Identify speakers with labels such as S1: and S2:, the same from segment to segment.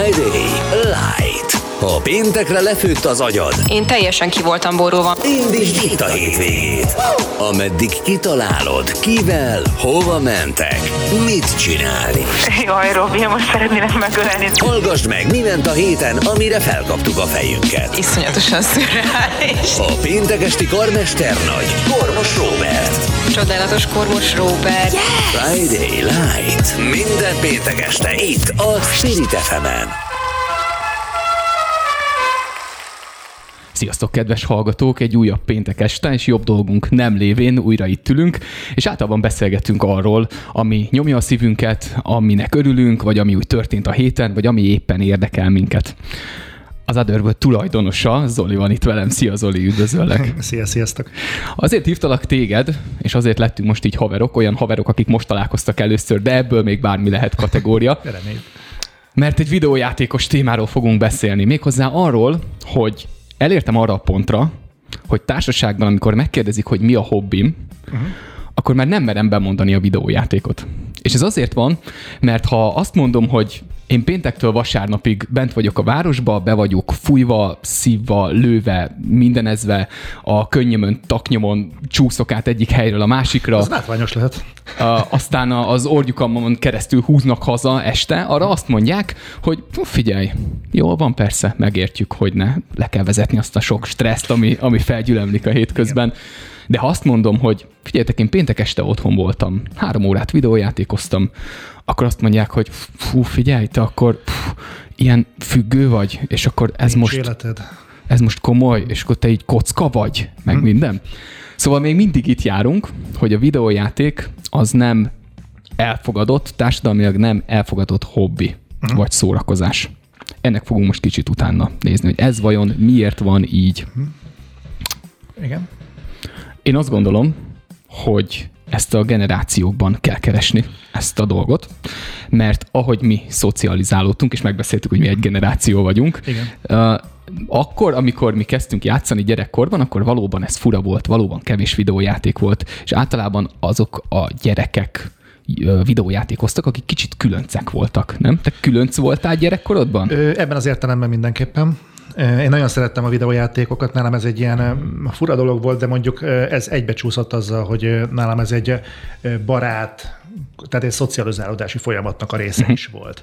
S1: Friday Light. Ha péntekre lefőtt az agyad,
S2: Én teljesen ki voltam borulva.
S1: indítsd itt a hétvégét. Ameddig kitalálod, kivel, hova mentek, mit csinálni.
S3: Jaj, Robi, most szeretnének megölni.
S1: Hallgassd meg, mi ment a héten, amire felkaptuk a fejünket.
S2: Iszonyatosan szürreális.
S1: A péntek esti karmester nagy, Kormos Robert.
S2: Csodálatos kormos Robert.
S1: Friday Light. Minden péntek este itt a Spirit fm
S4: Sziasztok, kedves hallgatók! Egy újabb péntek este, és jobb dolgunk nem lévén újra itt ülünk, és általában beszélgetünk arról, ami nyomja a szívünket, aminek örülünk, vagy ami úgy történt a héten, vagy ami éppen érdekel minket. Az Otherworld tulajdonosa, Zoli van itt velem. Szia Zoli, üdvözöllek!
S5: Szia, sziasztok!
S4: Azért hívtalak téged, és azért lettünk most így haverok, olyan haverok, akik most találkoztak először, de ebből még bármi lehet kategória.
S5: Reméljük.
S4: Mert egy videójátékos témáról fogunk beszélni, méghozzá arról, hogy elértem arra a pontra, hogy társaságban, amikor megkérdezik, hogy mi a hobbim, uh-huh. Akkor már nem merem bemondani a videójátékot. És ez azért van, mert ha azt mondom, hogy én péntektől vasárnapig bent vagyok a városba, be vagyok fújva, szívva, lőve, mindenezve, a könnyömön, taknyomon csúszok át egyik helyről a másikra.
S5: Az látványos lehet.
S4: Uh, aztán az orgyukamon keresztül húznak haza este, arra azt mondják, hogy "Fú, figyelj, jól van persze, megértjük, hogy ne, le kell vezetni azt a sok stresszt, ami, ami felgyülemlik a hétközben. De ha azt mondom, hogy figyeljetek, én péntek este otthon voltam, három órát videójátékoztam, akkor azt mondják, hogy fú, figyelj, te akkor fú, ilyen függő vagy, és akkor ez
S5: Nincs
S4: most
S5: életed.
S4: ez most komoly, és akkor te így kocka vagy, meg hmm. minden. Szóval még mindig itt járunk, hogy a videójáték az nem elfogadott, társadalmilag nem elfogadott hobbi, hmm. vagy szórakozás. Ennek fogunk most kicsit utána nézni, hogy ez vajon miért van így.
S5: Igen.
S4: Én azt gondolom, hogy ezt a generációkban kell keresni, ezt a dolgot, mert ahogy mi szocializálódtunk, és megbeszéltük, hogy mi egy generáció vagyunk,
S5: Igen.
S4: Uh, akkor, amikor mi kezdtünk játszani gyerekkorban, akkor valóban ez fura volt, valóban kevés videójáték volt, és általában azok a gyerekek videójátékoztak, akik kicsit különcek voltak, nem? Te különc voltál gyerekkorodban?
S5: Ö, ebben az értelemben mindenképpen. Én nagyon szerettem a videójátékokat, nálam ez egy ilyen fura dolog volt, de mondjuk ez egybecsúszott azzal, hogy nálam ez egy barát, tehát egy szocializálódási folyamatnak a része is volt.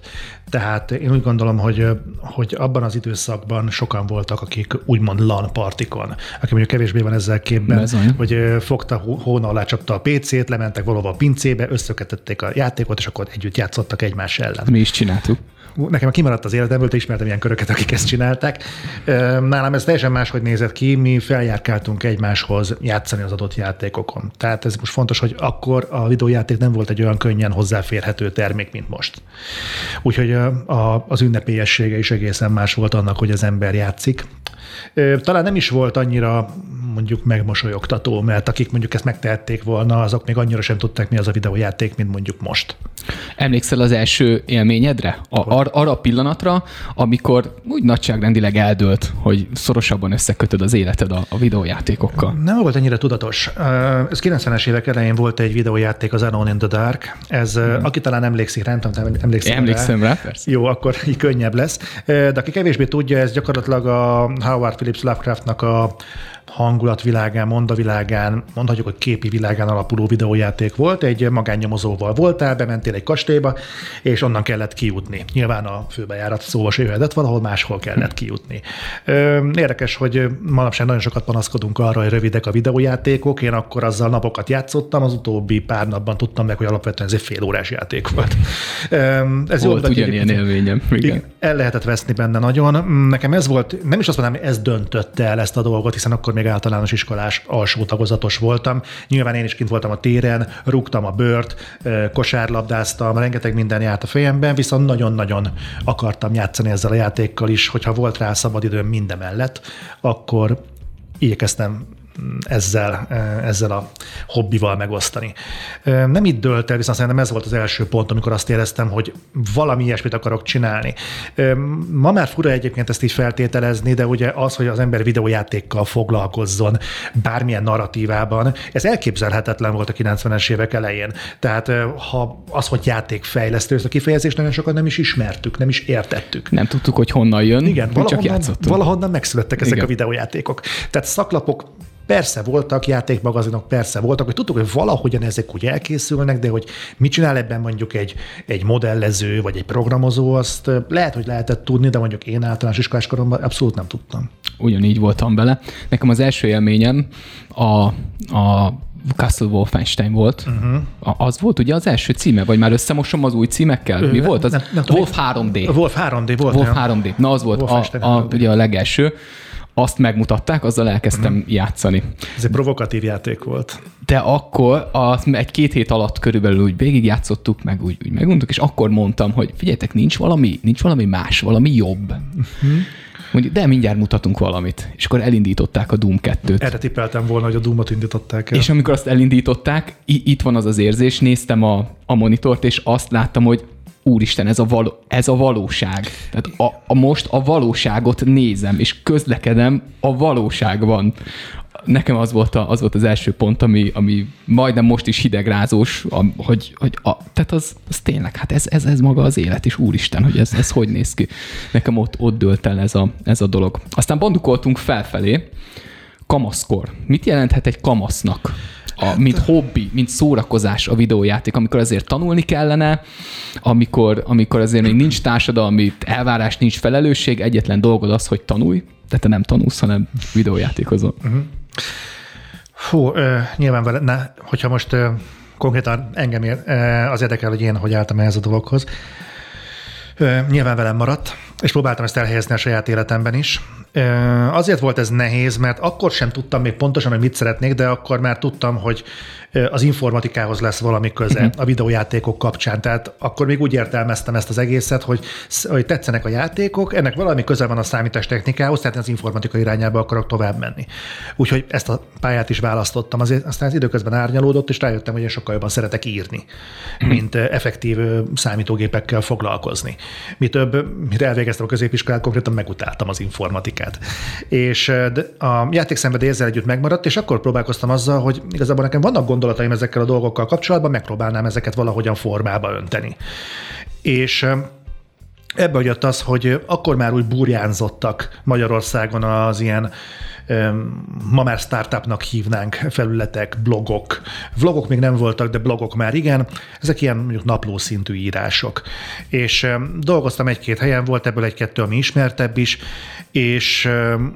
S5: Tehát én úgy gondolom, hogy, hogy abban az időszakban sokan voltak, akik úgymond LAN partikon, aki mondjuk kevésbé van ezzel képben, hogy fogta hó- hóna alá csapta a PC-t, lementek valahova a pincébe, összekötötték a játékot, és akkor együtt játszottak egymás ellen.
S4: Mi is csináltuk.
S5: Nekem kimaradt az életemből, te ismertem ilyen köröket, akik ezt csinálták. Nálam ez teljesen máshogy nézett ki, mi feljárkáltunk egymáshoz játszani az adott játékokon. Tehát ez most fontos, hogy akkor a videójáték nem volt egy olyan könnyen hozzáférhető termék, mint most. Úgyhogy ö, a, az ünnepélyessége is egészen más volt annak, hogy az ember játszik. Talán nem is volt annyira mondjuk megmosolyogtató, mert akik mondjuk ezt megtehették volna, azok még annyira sem tudták, mi az a videójáték, mint mondjuk most.
S4: Emlékszel az első élményedre? A, ar, arra a pillanatra, amikor úgy nagyságrendileg eldőlt, hogy szorosabban összekötöd az életed a, a videójátékokkal.
S5: Nem volt ennyire tudatos. Ez 90-es évek elején volt egy videójáték, az Alone in the Dark. Ez, hmm. aki talán emlékszik rá, nem tudom,
S4: Én emlékszem rá, persze.
S5: Jó, akkor így könnyebb lesz. De aki kevésbé tudja, ez gyakorlatilag a Howard Phillips Lovecraftnak a hangulatvilágán, mondavilágán, mondhatjuk, hogy képi világán alapuló videójáték volt. Egy magánnyomozóval voltál, bementél egy kastélyba, és onnan kellett kijutni. Nyilván a főbejárat szóval se jöhetett, valahol máshol kellett kijutni. Érdekes, hogy manapság nagyon sokat panaszkodunk arra, hogy rövidek a videójátékok. Én akkor azzal napokat játszottam, az utóbbi pár napban tudtam meg, hogy alapvetően ez egy fél órás játék volt. Ez
S4: Volt
S5: mutatja
S4: ugyanilyen élményem. Igen.
S5: el lehetett veszni benne nagyon. Nekem ez volt, nem is azt mondanám, hogy ez döntötte el ezt a dolgot, hiszen akkor még általános iskolás alsó tagozatos voltam. Nyilván én is kint voltam a téren, rúgtam a bört, kosárlabdáztam, rengeteg minden járt a fejemben, viszont nagyon-nagyon akartam játszani ezzel a játékkal is, hogyha volt rá szabadidőm minden mellett, akkor igyekeztem ezzel, ezzel a hobbival megosztani. Nem itt dölt el, viszont szerintem ez volt az első pont, amikor azt éreztem, hogy valami ilyesmit akarok csinálni. Ma már fura egyébként ezt így feltételezni, de ugye az, hogy az ember videójátékkal foglalkozzon bármilyen narratívában, ez elképzelhetetlen volt a 90-es évek elején. Tehát ha az, hogy játékfejlesztő, ezt a kifejezést nagyon sokan nem is ismertük, nem is értettük.
S4: Nem tudtuk, hogy honnan jön,
S5: Igen,
S4: csak
S5: valahonnan,
S4: játszottunk.
S5: valahonnan megszülettek ezek
S4: Igen.
S5: a videójátékok. Tehát szaklapok Persze voltak játékmagazinok, persze voltak, hogy tudtuk, hogy valahogyan ezek úgy elkészülnek, de hogy mit csinál ebben mondjuk egy, egy modellező vagy egy programozó, azt lehet, hogy lehetett tudni, de mondjuk én általános iskolás koromban abszolút nem tudtam.
S4: Ugyanígy voltam vele. Nekem az első élményem a, a Castle Wolfenstein volt. Uh-huh. Az volt ugye az első címe, vagy már összemosom az új címekkel? Mi
S5: Ö,
S4: volt az?
S5: nem- nem tudom.
S4: Wolf 3D.
S5: Wolf 3D volt.
S4: Wolf
S5: nem?
S4: 3D. Na az volt a, a,
S5: 3D.
S4: ugye a legelső. Azt megmutatták, azzal elkezdtem uh-huh. játszani.
S5: Ez egy provokatív játék volt.
S4: De akkor az egy-két hét alatt körülbelül úgy végigjátszottuk, meg úgy, úgy megmondtuk, és akkor mondtam, hogy figyeljetek, nincs valami, nincs valami más, valami jobb. Uh-huh. Mondjuk, de mindjárt mutatunk valamit. És akkor elindították a Doom 2-t.
S5: Erre tippeltem volna, hogy a Doom-ot indították el.
S4: És amikor azt elindították, itt van az az érzés, néztem a, a monitort, és azt láttam, hogy úristen, ez a, való, ez a valóság. Tehát a, a most a valóságot nézem, és közlekedem a valóságban. Nekem az volt, a, az volt az első pont, ami, ami majdnem most is hidegrázós, a, hogy, hogy a, tehát az, az tényleg, hát ez, ez, ez maga az élet, és úristen, hogy ez, ez hogy néz ki. Nekem ott, ott dőlt el ez a, ez a dolog. Aztán bandukoltunk felfelé, kamaszkor. Mit jelenthet egy kamasznak? A, mint hobbi, mint szórakozás a videójáték, amikor azért tanulni kellene, amikor, amikor azért még nincs társadalmi elvárás, nincs felelősség, egyetlen dolgod az, hogy tanulj, de te nem tanulsz, hanem videójátékozol.
S5: Fú, ö, nyilván vele, ne, hogyha most ö, konkrétan engem ér, ö, az érdekel, hogy én hogy álltam ehhez a dologhoz. Ö, nyilván velem maradt, és próbáltam ezt elhelyezni a saját életemben is. Azért volt ez nehéz, mert akkor sem tudtam még pontosan, hogy mit szeretnék, de akkor már tudtam, hogy az informatikához lesz valami köze a videójátékok kapcsán. Tehát akkor még úgy értelmeztem ezt az egészet, hogy, hogy tetszenek a játékok, ennek valami köze van a számítástechnikához, tehát az informatika irányába akarok tovább menni. Úgyhogy ezt a pályát is választottam. Azért aztán az időközben árnyalódott, és rájöttem, hogy én sokkal jobban szeretek írni, mint ö, effektív számítógépekkel foglalkozni. Mi több, mire elvégeztem a középiskolát, konkrétan megutáltam az informatikát. És ö, de a játékszenvedély ezzel együtt megmaradt, és akkor próbálkoztam azzal, hogy igazából nekem vannak gondolataim ezekkel a dolgokkal kapcsolatban, megpróbálnám ezeket valahogyan formába önteni. És Ebből jött az, hogy akkor már úgy burjánzottak Magyarországon az ilyen ma már startupnak hívnánk felületek, blogok. Vlogok még nem voltak, de blogok már igen. Ezek ilyen mondjuk napló szintű írások. És dolgoztam egy-két helyen, volt ebből egy-kettő, ami ismertebb is, és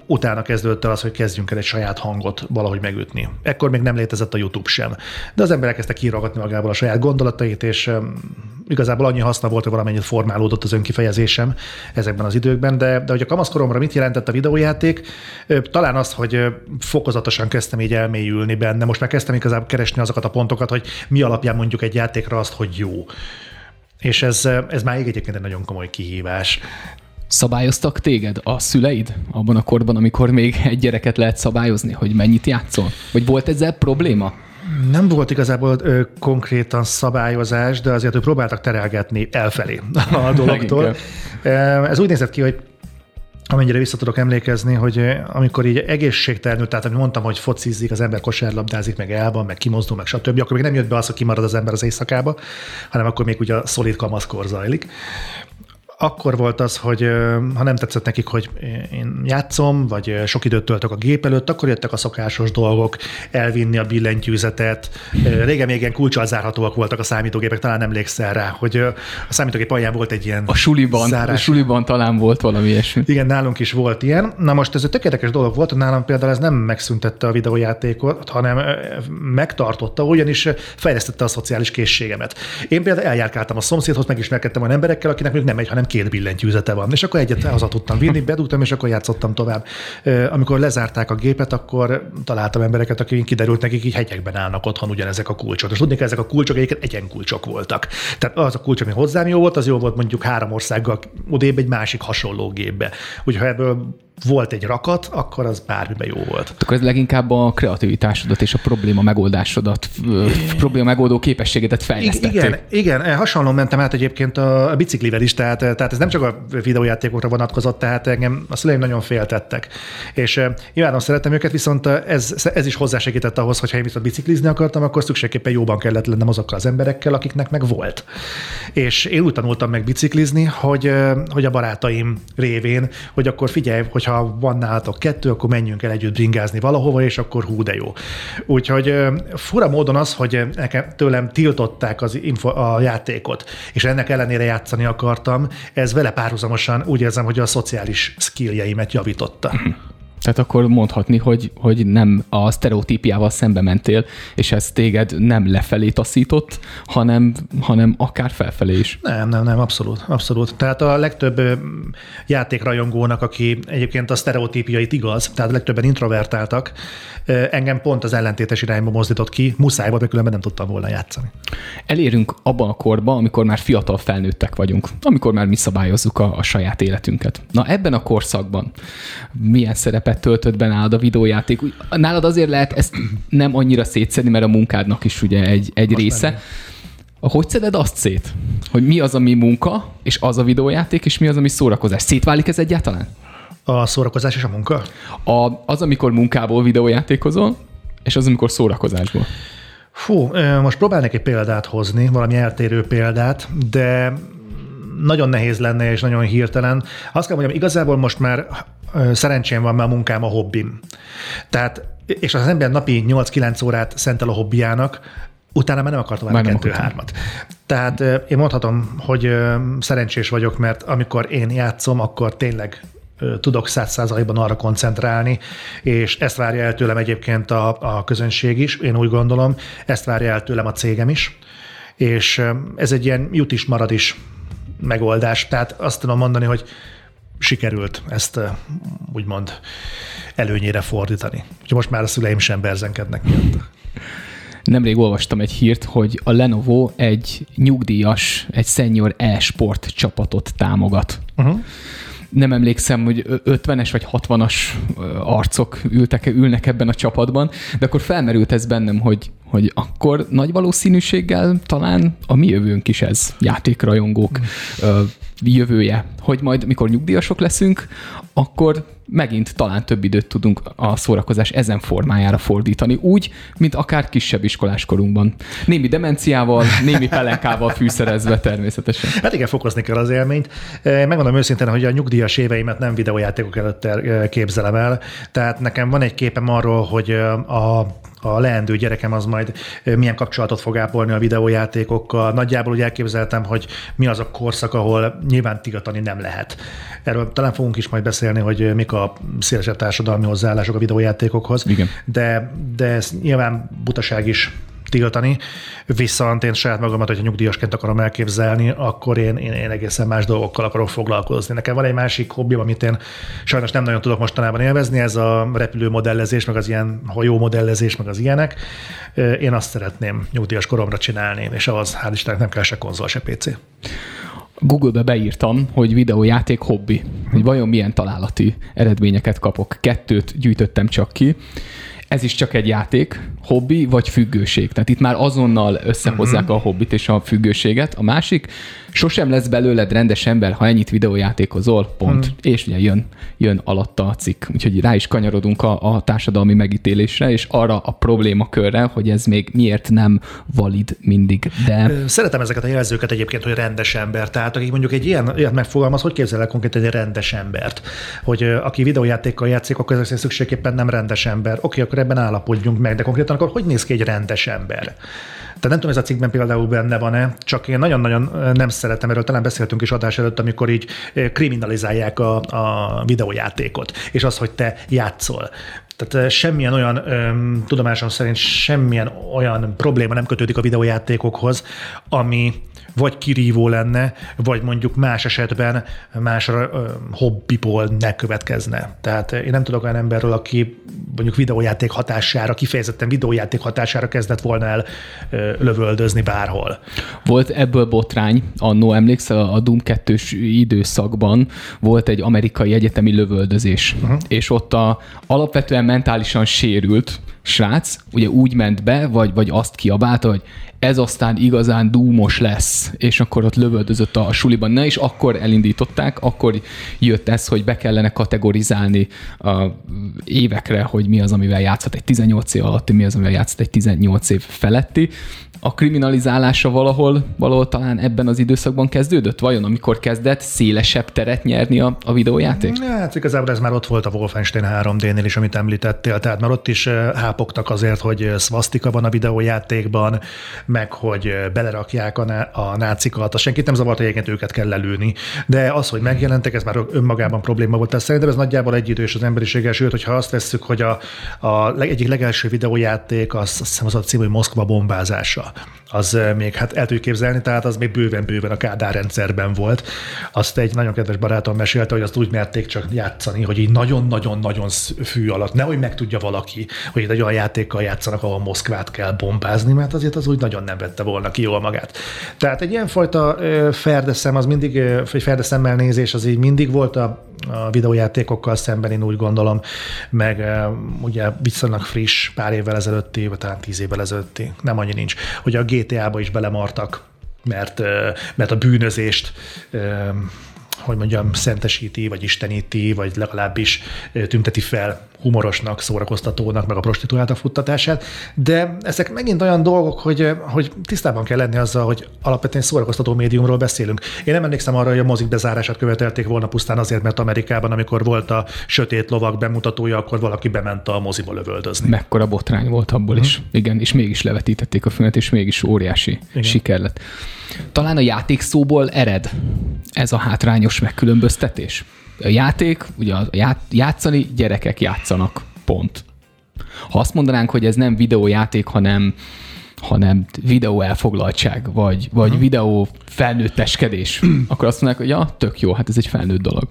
S5: utána kezdődött el az, hogy kezdjünk el egy saját hangot valahogy megütni. Ekkor még nem létezett a YouTube sem. De az emberek kezdtek kirogatni magából a saját gondolatait, és igazából annyi haszna volt, hogy valamennyit formálódott az önkifejezésem ezekben az időkben, de, de hogy a kamaszkoromra mit jelentett a videójáték, talán az, hogy fokozatosan kezdtem így elmélyülni benne. Most már kezdtem igazából keresni azokat a pontokat, hogy mi alapján mondjuk egy játékra azt, hogy jó. És ez, ez már egyébként egy nagyon komoly kihívás.
S4: Szabályoztak téged a szüleid abban a korban, amikor még egy gyereket lehet szabályozni, hogy mennyit játszol? Vagy volt ezzel probléma?
S5: Nem volt igazából ö, konkrétan szabályozás, de azért, hogy próbáltak terelgetni elfelé a dologtól. Ez úgy nézett ki, hogy amennyire vissza tudok emlékezni, hogy amikor így egészségtelenül, tehát amit mondtam, hogy focizik, az ember kosárlabdázik, meg elban, meg kimozdul, meg stb., akkor még nem jött be az, hogy kimarad az ember az éjszakába, hanem akkor még ugye a szolid kamaszkor zajlik akkor volt az, hogy ha nem tetszett nekik, hogy én játszom, vagy sok időt töltök a gép előtt, akkor jöttek a szokásos dolgok, elvinni a billentyűzetet. Régen még ilyen kulcsal zárhatóak voltak a számítógépek, talán emlékszel rá, hogy a számítógép alján volt egy ilyen
S4: A suliban, a
S5: zárás.
S4: suliban talán volt valami ilyesmi.
S5: Igen, nálunk is volt ilyen. Na most ez egy tökéletes dolog volt, nálam például ez nem megszüntette a videójátékot, hanem megtartotta, ugyanis fejlesztette a szociális készségemet. Én például eljárkáltam a szomszédhoz, megismerkedtem olyan emberekkel, akinek mondjuk nem egy, hanem két billentyűzete van. És akkor egyet haza tudtam vinni, bedugtam, és akkor játszottam tovább. Amikor lezárták a gépet, akkor találtam embereket, akik kiderült nekik, így hegyekben állnak otthon ugyanezek a kulcsok. És tudni ezek a kulcsok egyébként egyen kulcsok voltak. Tehát az a kulcs, ami hozzám jó volt, az jó volt mondjuk három országgal odébb egy másik hasonló gépbe. Úgyhogy ebből volt egy rakat, akkor az bármiben jó volt.
S4: Akkor ez leginkább a kreativitásodat és a probléma megoldásodat, probléma megoldó képességedet fejlesztették.
S5: Igen, igen, hasonlóan mentem át egyébként a biciklivel is, tehát, tehát ez nem csak a videójátékokra vonatkozott, tehát engem a szüleim nagyon féltettek. És uh, imádom, szeretem őket, viszont ez, ez is hozzásegített ahhoz, hogy ha én viszont biciklizni akartam, akkor szükségképpen jóban kellett lennem azokkal az emberekkel, akiknek meg volt. És én úgy tanultam meg biciklizni, hogy, hogy a barátaim révén, hogy akkor figyelj, hogyha van nálatok kettő, akkor menjünk el együtt bringázni valahova, és akkor hú, de jó. Úgyhogy fura módon az, hogy nekem, tőlem tiltották az info, a játékot, és ennek ellenére játszani akartam, ez vele párhuzamosan úgy érzem, hogy a szociális skilljeimet javította.
S4: Tehát akkor mondhatni, hogy, hogy nem a sztereotípiával szembe mentél, és ez téged nem lefelé taszított, hanem, hanem akár felfelé is.
S5: Nem, nem, nem, abszolút, abszolút. Tehát a legtöbb játékrajongónak, aki egyébként a sztereotípiait igaz, tehát a legtöbben introvertáltak, engem pont az ellentétes irányba mozdított ki, muszáj volt, különben nem tudtam volna játszani.
S4: Elérünk abban a korban, amikor már fiatal felnőttek vagyunk, amikor már mi szabályozzuk a, a saját életünket. Na ebben a korszakban milyen szerepet töltött be nálad a videójáték? Nálad azért lehet ezt nem annyira szétszedni, mert a munkádnak is ugye egy, egy része. Benne. Hogy szeded azt szét? Hogy mi az, ami munka, és az a videójáték, és mi az, ami szórakozás? Szétválik ez egyáltalán?
S5: A szórakozás és a munka?
S4: A, az, amikor munkából videójátékozol, és az, amikor szórakozásból.
S5: Fú, most próbálnék egy példát hozni, valami eltérő példát, de nagyon nehéz lenne, és nagyon hirtelen. Azt kell mondjam, igazából most már szerencsém van, mert a munkám a hobbim. Tehát, és az ember napi 8-9 órát szentel a hobbiának, utána már nem akar tovább kettő-hármat. Tehát én mondhatom, hogy szerencsés vagyok, mert amikor én játszom, akkor tényleg tudok száz százalékban arra koncentrálni, és ezt várja el tőlem egyébként a, a közönség is, én úgy gondolom, ezt várja el tőlem a cégem is, és ez egy ilyen jut is, marad is megoldás. Tehát azt tudom mondani, hogy sikerült ezt úgymond előnyére fordítani. Úgyhogy most már a szüleim sem berzenkednek miatt.
S4: Nemrég olvastam egy hírt, hogy a Lenovo egy nyugdíjas, egy senior e-sport csapatot támogat. Uh-huh nem emlékszem, hogy 50-es vagy 60-as arcok ültek, ülnek ebben a csapatban, de akkor felmerült ez bennem, hogy, hogy akkor nagy valószínűséggel talán a mi jövőnk is ez, játékrajongók mm. jövője, hogy majd mikor nyugdíjasok leszünk, akkor megint talán több időt tudunk a szórakozás ezen formájára fordítani, úgy, mint akár kisebb iskoláskorunkban. Némi demenciával, némi pelenkával fűszerezve természetesen.
S5: Hát igen, fokozni kell az élményt. Megmondom őszintén, hogy a nyugdíjas éveimet nem videójátékok előtt képzelem el, tehát nekem van egy képem arról, hogy a a leendő gyerekem az majd milyen kapcsolatot fog ápolni a videójátékokkal. Nagyjából úgy elképzeltem, hogy mi az a korszak, ahol nyilván tigatani nem lehet. Erről talán fogunk is majd beszélni, hogy mik a szélesebb társadalmi hozzáállások a videójátékokhoz.
S4: Igen.
S5: De, de ez nyilván butaság is tiltani, viszont én saját magamat, hogyha nyugdíjasként akarom elképzelni, akkor én, én, én egészen más dolgokkal akarok foglalkozni. Nekem van egy másik hobbim, amit én sajnos nem nagyon tudok mostanában élvezni, ez a repülő modellezés, meg az ilyen hajó modellezés, meg az ilyenek. Én azt szeretném nyugdíjas koromra csinálni, és ahhoz hál' Istennek nem kell se konzol, se PC.
S4: Google-be beírtam, hogy videójáték hobbi, hogy vajon milyen találati eredményeket kapok. Kettőt gyűjtöttem csak ki ez is csak egy játék, hobbi vagy függőség. Tehát itt már azonnal összehozzák uh-huh. a hobbit és a függőséget. A másik, sosem lesz belőled rendes ember, ha ennyit videójátékozol, pont. Uh-huh. És ugye jön, jön alatta a cikk. Úgyhogy rá is kanyarodunk a, a társadalmi megítélésre, és arra a problémakörre, hogy ez még miért nem valid mindig. De...
S5: Szeretem ezeket a jelzőket egyébként, hogy rendes ember. Tehát aki mondjuk egy ilyen, ilyet megfogalmaz, hogy képzel el konkrétan egy rendes embert? Hogy aki videójátékkal játszik, akkor ezek szükségképpen nem rendes ember. Oké, akkor ebben állapodjunk meg, de konkrétan akkor hogy néz ki egy rendes ember? Tehát nem tudom, ez a cikkben például benne van-e, csak én nagyon-nagyon nem szeretem, erről talán beszéltünk is adás előtt, amikor így kriminalizálják a, a videójátékot, és az, hogy te játszol. Tehát semmilyen olyan, tudomásom szerint semmilyen olyan probléma nem kötődik a videójátékokhoz, ami vagy kirívó lenne, vagy mondjuk más esetben más hobbiból ne következne. Tehát én nem tudok olyan emberről, aki mondjuk videójáték hatására, kifejezetten videójáték hatására kezdett volna el lövöldözni bárhol.
S4: Volt ebből botrány, annó emlékszel, a Doom 2 időszakban volt egy amerikai egyetemi lövöldözés, uh-huh. és ott a alapvetően mentálisan sérült srác ugye úgy ment be, vagy, vagy azt kiabálta, hogy ez aztán igazán dúmos lesz, és akkor ott lövöldözött a suliban, na és akkor elindították, akkor jött ez, hogy be kellene kategorizálni a évekre, hogy mi az, amivel játszhat egy 18 év alatti, mi az, amivel játszhat egy 18 év feletti, a kriminalizálása valahol, valahol talán ebben az időszakban kezdődött? Vajon amikor kezdett szélesebb teret nyerni a, a videójáték?
S5: Hát igazából ez már ott volt a Wolfenstein 3D-nél is, amit említettél, tehát már ott is eh, hápogtak azért, hogy szvasztika van a videójátékban, meg hogy eh, belerakják a, a nácikat, az senkit nem zavart, hogy egyébként őket kell lelőni. De az, hogy megjelentek, ez már önmagában probléma volt. Tehát szerintem ez nagyjából egy idős az emberiséggel, sőt, hogyha azt vesszük, hogy a, a egyik legelső videójáték, az, azt hiszem az a cím, hogy Moszkva bombázása az még hát el tudjuk képzelni, tehát az még bőven-bőven a Kádár rendszerben volt. Azt egy nagyon kedves barátom mesélte, hogy azt úgy merték csak játszani, hogy így nagyon-nagyon-nagyon fű alatt, nehogy megtudja valaki, hogy egy olyan játékkal játszanak, ahol Moszkvát kell bombázni, mert azért az úgy nagyon nem vette volna ki jól magát. Tehát egy ilyenfajta ferdeszem, az mindig, vagy ferdeszemmel nézés, az így mindig volt a, a videójátékokkal szemben, én úgy gondolom, meg ugye viszonylag friss, pár évvel ezelőtti, vagy talán tíz évvel ezelőtti, nem annyi nincs, hogy a GTA-ba is belemartak, mert, mert a bűnözést hogy mondjam, szentesíti, vagy isteníti, vagy legalábbis tünteti fel humorosnak, szórakoztatónak, meg a prostituáltak futtatását, de ezek megint olyan dolgok, hogy, hogy tisztában kell lenni azzal, hogy alapvetően szórakoztató médiumról beszélünk. Én nem emlékszem arra, hogy a mozik bezárását követelték volna pusztán azért, mert Amerikában, amikor volt a sötét lovak bemutatója, akkor valaki bement a moziba lövöldözni.
S4: Mekkora botrány volt abból hmm. is. Mhm. Igen, és mégis levetítették a filmet, és mégis óriási Igen. siker lett. Talán a játékszóból ered ez a hátrányos megkülönböztetés. A játék, ugye a játszani gyerekek játszanak, pont. Ha azt mondanánk, hogy ez nem videójáték, hanem hanem videó elfoglaltság, vagy, vagy uh-huh. videó felnőtteskedés, akkor azt mondják, hogy ja, tök jó, hát ez egy felnőtt dolog.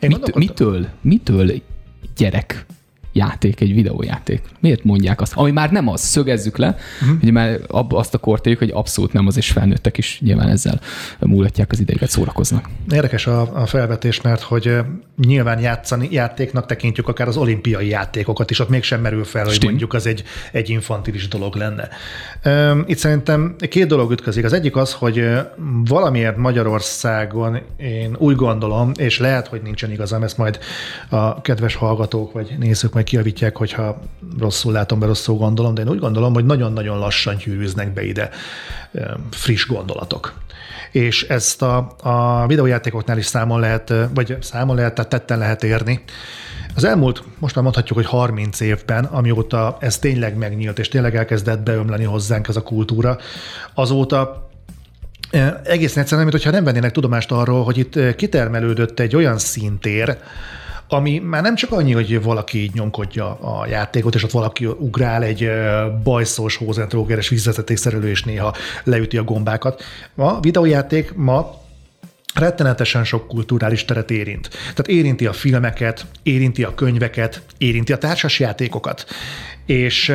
S4: Én Mit, mitől, mitől gyerek játék, egy videójáték. Miért mondják azt? Ami már nem az, szögezzük le, uh-huh. ugye már ab, azt a kortéjuk, hogy abszolút nem az, és felnőttek is nyilván ezzel múlatják az idejüket, szórakoznak.
S5: Érdekes a, a felvetés, mert hogy nyilván játszani, játéknak tekintjük akár az olimpiai játékokat is, ott mégsem merül fel, hogy Stim. mondjuk az egy, egy infantilis dolog lenne. Itt szerintem két dolog ütközik. Az egyik az, hogy valamiért Magyarországon én úgy gondolom, és lehet, hogy nincsen igazam, ezt majd a kedves hallgatók vagy nézők majd kijavítják, hogyha rosszul látom, be rosszul gondolom, de én úgy gondolom, hogy nagyon-nagyon lassan gyűrűznek be ide friss gondolatok és ezt a, a videójátékoknál is számon lehet, vagy számon lehet, tehát tetten lehet érni. Az elmúlt, most már mondhatjuk, hogy 30 évben, amióta ez tényleg megnyílt, és tényleg elkezdett beömleni hozzánk ez a kultúra, azóta egészen egyszerűen, mintha nem vennének tudomást arról, hogy itt kitermelődött egy olyan szintér, ami már nem csak annyi, hogy valaki így nyomkodja a játékot, és ott valaki ugrál egy bajszós, hózentrógeres vízvezetékszerelő, és néha leüti a gombákat. A videójáték ma rettenetesen sok kulturális teret érint. Tehát érinti a filmeket, érinti a könyveket, érinti a társasjátékokat. És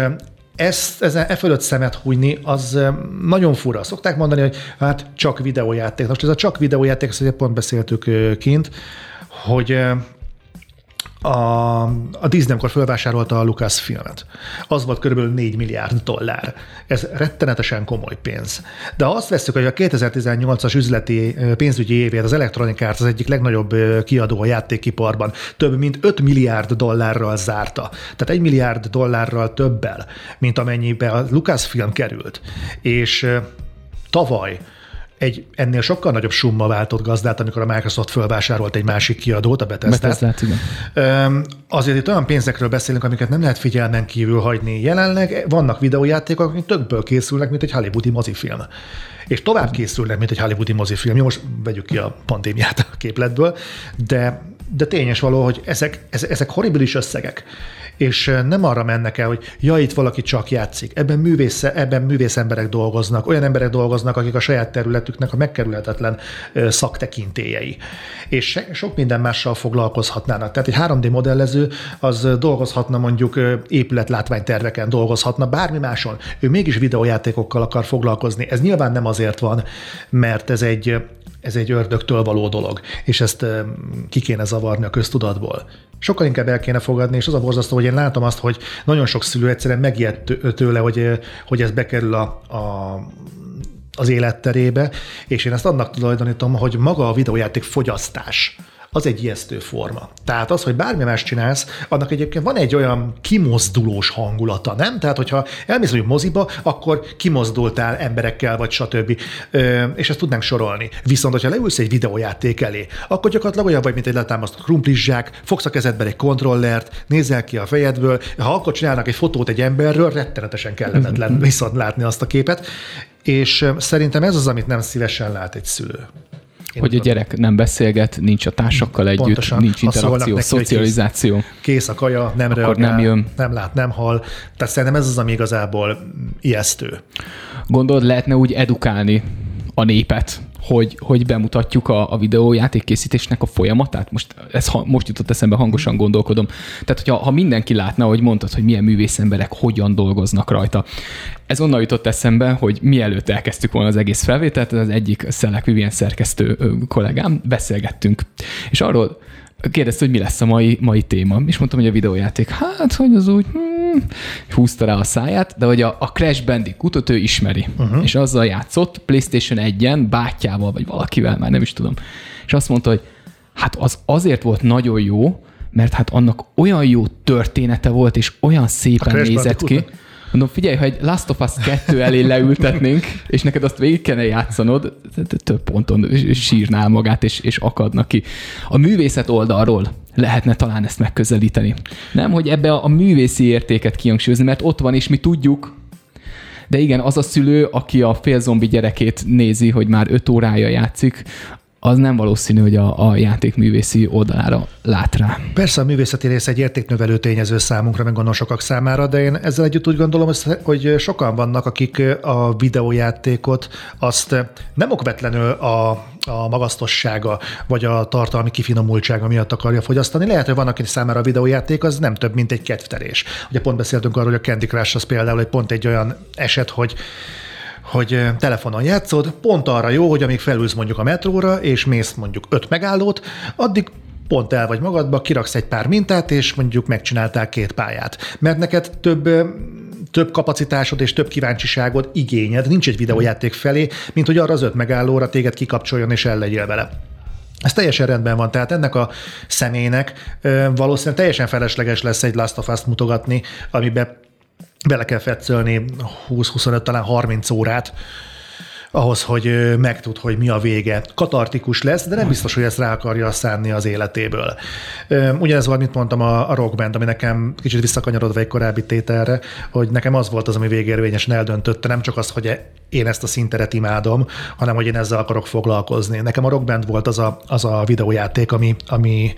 S5: ezt, ezen, e fölött szemet hújni, az nagyon fura. Szokták mondani, hogy hát csak videójáték. Most ez a csak videójáték, ezt pont beszéltük kint, hogy a, a Disney, amikor felvásárolta a Lucas filmet, az volt körülbelül 4 milliárd dollár. Ez rettenetesen komoly pénz. De ha azt veszük, hogy a 2018-as üzleti pénzügyi évét az Electronic Arts az egyik legnagyobb kiadó a játékiparban több mint 5 milliárd dollárral zárta. Tehát 1 milliárd dollárral többel, mint amennyibe a Lucasfilm került. És tavaly egy ennél sokkal nagyobb summa váltott gazdát, amikor a Microsoft fölvásárolt egy másik kiadót, a Bethesda-t. Azért itt olyan pénzekről beszélünk, amiket nem lehet figyelmen kívül hagyni. Jelenleg vannak videójátékok, amik többől készülnek, mint egy hollywoodi mozifilm és tovább készülnek, mint egy hollywoodi mozifilm. Most vegyük ki a pandémiát a képletből, de de tényes való, hogy ezek, ezek horribilis összegek és nem arra mennek el, hogy ja, itt valaki csak játszik. Ebben, művész, ebben művész emberek dolgoznak, olyan emberek dolgoznak, akik a saját területüknek a megkerülhetetlen szaktekintélyei. És sok minden mással foglalkozhatnának. Tehát egy 3D modellező az dolgozhatna mondjuk épületlátványterveken, dolgozhatna bármi máson. Ő mégis videójátékokkal akar foglalkozni. Ez nyilván nem azért van, mert ez egy ez egy ördögtől való dolog, és ezt ki kéne zavarni a köztudatból. Sokkal inkább el kéne fogadni, és az a borzasztó, hogy én látom azt, hogy nagyon sok szülő egyszerűen megijed tőle, hogy, hogy ez bekerül a, a az életterébe, és én ezt annak tulajdonítom, hogy maga a videójáték fogyasztás az egy ijesztő forma. Tehát az, hogy bármi más csinálsz, annak egyébként van egy olyan kimozdulós hangulata, nem? Tehát, hogyha elmész mondjuk moziba, akkor kimozdultál emberekkel, vagy stb. És ezt tudnánk sorolni. Viszont, hogyha leülsz egy videójáték elé, akkor gyakorlatilag olyan vagy, mint egy letámasztott krumplizsák, fogsz a kezedben egy kontrollert, nézel ki a fejedből, ha akkor csinálnak egy fotót egy emberről, rettenetesen kellemetlen viszont látni azt a képet, és szerintem ez az, amit nem szívesen lát egy szülő.
S4: Hogy a gyerek nem beszélget, nincs a társakkal együtt, Pontosan. nincs interakció, neki, szocializáció.
S5: Kész, kész a kaja, nem reagál, nem, jön. nem lát, nem hal. Tehát szerintem ez az, ami igazából ijesztő.
S4: Gondolod, lehetne úgy edukálni a népet, hogy, hogy bemutatjuk a, a videójáték készítésnek a folyamatát. Most ez ha, most jutott eszembe, hangosan gondolkodom. Tehát, hogyha ha mindenki látna, hogy mondtad, hogy milyen művészemberek hogyan dolgoznak rajta. Ez onnan jutott eszembe, hogy mielőtt elkezdtük volna az egész felvételt, az egyik Szelek Vivien szerkesztő kollégám, beszélgettünk. És arról kérdezte, hogy mi lesz a mai, mai téma. És mondtam, hogy a videójáték. Hát, hogy az úgy, hmm, húzta rá a száját, de hogy a, a Crash Bandicoot ő ismeri. Uh-huh. És azzal játszott PlayStation 1-en, bátyával, vagy valakivel, már nem is tudom. És azt mondta, hogy hát az azért volt nagyon jó, mert hát annak olyan jó története volt, és olyan szépen nézett ki. Mondom, figyelj, ha egy Last of Us 2 elé leültetnénk, és neked azt végig kellene játszanod, több ponton sírnál magát, és, és akadnak ki. A művészet oldalról lehetne talán ezt megközelíteni. Nem, hogy ebbe a, a művészi értéket kihangsúlyozni, mert ott van, és mi tudjuk, de igen, az a szülő, aki a félzombi gyerekét nézi, hogy már öt órája játszik, az nem valószínű, hogy a, a játékművészi oldalára lát rá.
S5: Persze a művészeti rész egy értéknövelő tényező számunkra, meg gondolom sokak számára, de én ezzel együtt úgy gondolom, hogy sokan vannak, akik a videójátékot azt nem okvetlenül a, a magasztossága, vagy a tartalmi kifinomultsága miatt akarja fogyasztani. Lehet, hogy van, aki számára a videójáték az nem több, mint egy kedvterés. Ugye pont beszéltünk arról, hogy a Candy Crush az például egy pont egy olyan eset, hogy hogy telefonon játszod, pont arra jó, hogy amíg felülsz mondjuk a metróra, és mész mondjuk öt megállót, addig pont el vagy magadba, kiraksz egy pár mintát, és mondjuk megcsináltál két pályát. Mert neked több több kapacitásod és több kíváncsiságod, igényed nincs egy videójáték felé, mint hogy arra az öt megállóra téged kikapcsoljon és legyél vele. Ez teljesen rendben van, tehát ennek a személynek valószínűleg teljesen felesleges lesz egy Last of Us-t mutogatni, amiben bele kell fetszölni 20-25, talán 30 órát, ahhoz, hogy megtud, hogy mi a vége. Katartikus lesz, de nem biztos, hogy ezt rá akarja szánni az életéből. Ugyanez volt, mint mondtam, a, a rockband, ami nekem kicsit visszakanyarodva egy korábbi tételre, hogy nekem az volt az, ami végérvényesen eldöntötte, nem csak az, hogy én ezt a szinteret imádom, hanem hogy én ezzel akarok foglalkozni. Nekem a rockband volt az a, az a videójáték, ami, ami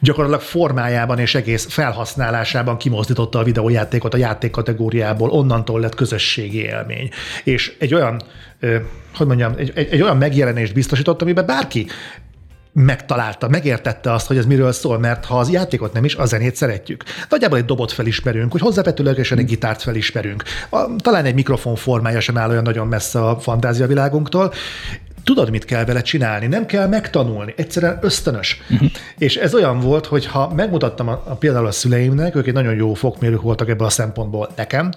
S5: gyakorlatilag formájában és egész felhasználásában kimozdította a videójátékot a játék kategóriából, onnantól lett közösségi élmény. És egy olyan hogy mondjam, egy, egy, egy olyan megjelenést biztosított, amiben bárki megtalálta, megértette azt, hogy ez miről szól, mert ha az játékot nem is, a zenét szeretjük. Nagyjából egy dobot felismerünk, hogy hozzávetőlegesen egy gitárt felismerünk. A, talán egy mikrofon formája sem áll olyan nagyon messze a fantáziavilágunktól, tudod, mit kell vele csinálni, nem kell megtanulni, egyszerűen ösztönös. Uh-huh. És ez olyan volt, hogy ha megmutattam a, a, például a szüleimnek, ők egy nagyon jó fokmérők voltak ebből a szempontból nekem,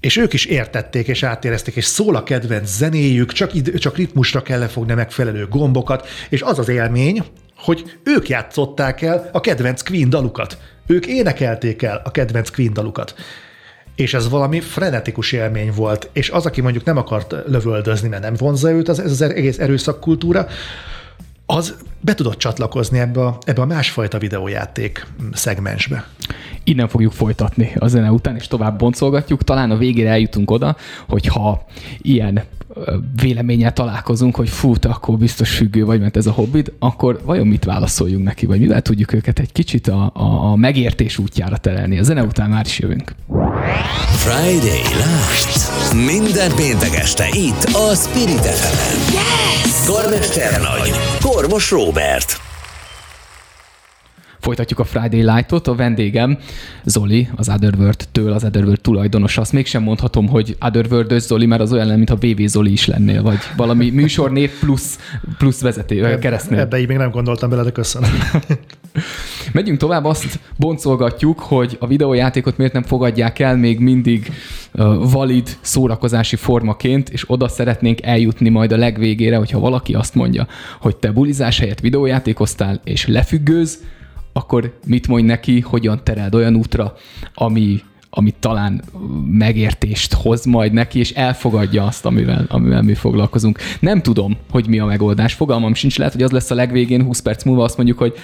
S5: és ők is értették és átérezték, és szól a kedvenc zenéjük, csak, id- csak ritmusra kell lefogni megfelelő gombokat, és az az élmény, hogy ők játszották el a kedvenc Queen dalukat. Ők énekelték el a kedvenc Queen dalukat. És ez valami frenetikus élmény volt. És az, aki mondjuk nem akart lövöldözni, mert nem vonza őt az, ez az egész erőszakkultúra, az be tudott csatlakozni ebbe a, ebbe a másfajta videójáték szegmensbe.
S4: Innen fogjuk folytatni a zene után, és tovább boncolgatjuk. Talán a végére eljutunk oda, hogyha ilyen véleménnyel találkozunk, hogy fú, te akkor biztos függő vagy, mert ez a hobbid, akkor vajon mit válaszoljunk neki, vagy mivel tudjuk őket egy kicsit a, a, a megértés útjára terelni. A zene után már is jövünk.
S1: Friday Night. Minden péntek este itt a Spirit fm Yes! Karmester Nagy, Kormos Robert.
S4: Folytatjuk a Friday Light-ot. A vendégem Zoli, az Otherworld-től, az Otherworld tulajdonos. Azt mégsem mondhatom, hogy otherworld Zoli, mert az olyan lenne, mintha VV Zoli is lennél, vagy valami műsornév plusz, plusz vezeté, keresztnél.
S5: Ebbe így még nem gondoltam bele, de köszönöm.
S4: Megyünk tovább, azt boncolgatjuk, hogy a videójátékot miért nem fogadják el még mindig valid szórakozási formaként, és oda szeretnénk eljutni majd a legvégére, hogyha valaki azt mondja, hogy te bulizás helyett videójátékoztál, és lefüggőz, akkor mit mondj neki, hogyan tereld olyan útra, ami, ami talán megértést hoz majd neki, és elfogadja azt, amivel, amivel mi foglalkozunk. Nem tudom, hogy mi a megoldás. Fogalmam sincs, lehet, hogy az lesz a legvégén, 20 perc múlva azt mondjuk, hogy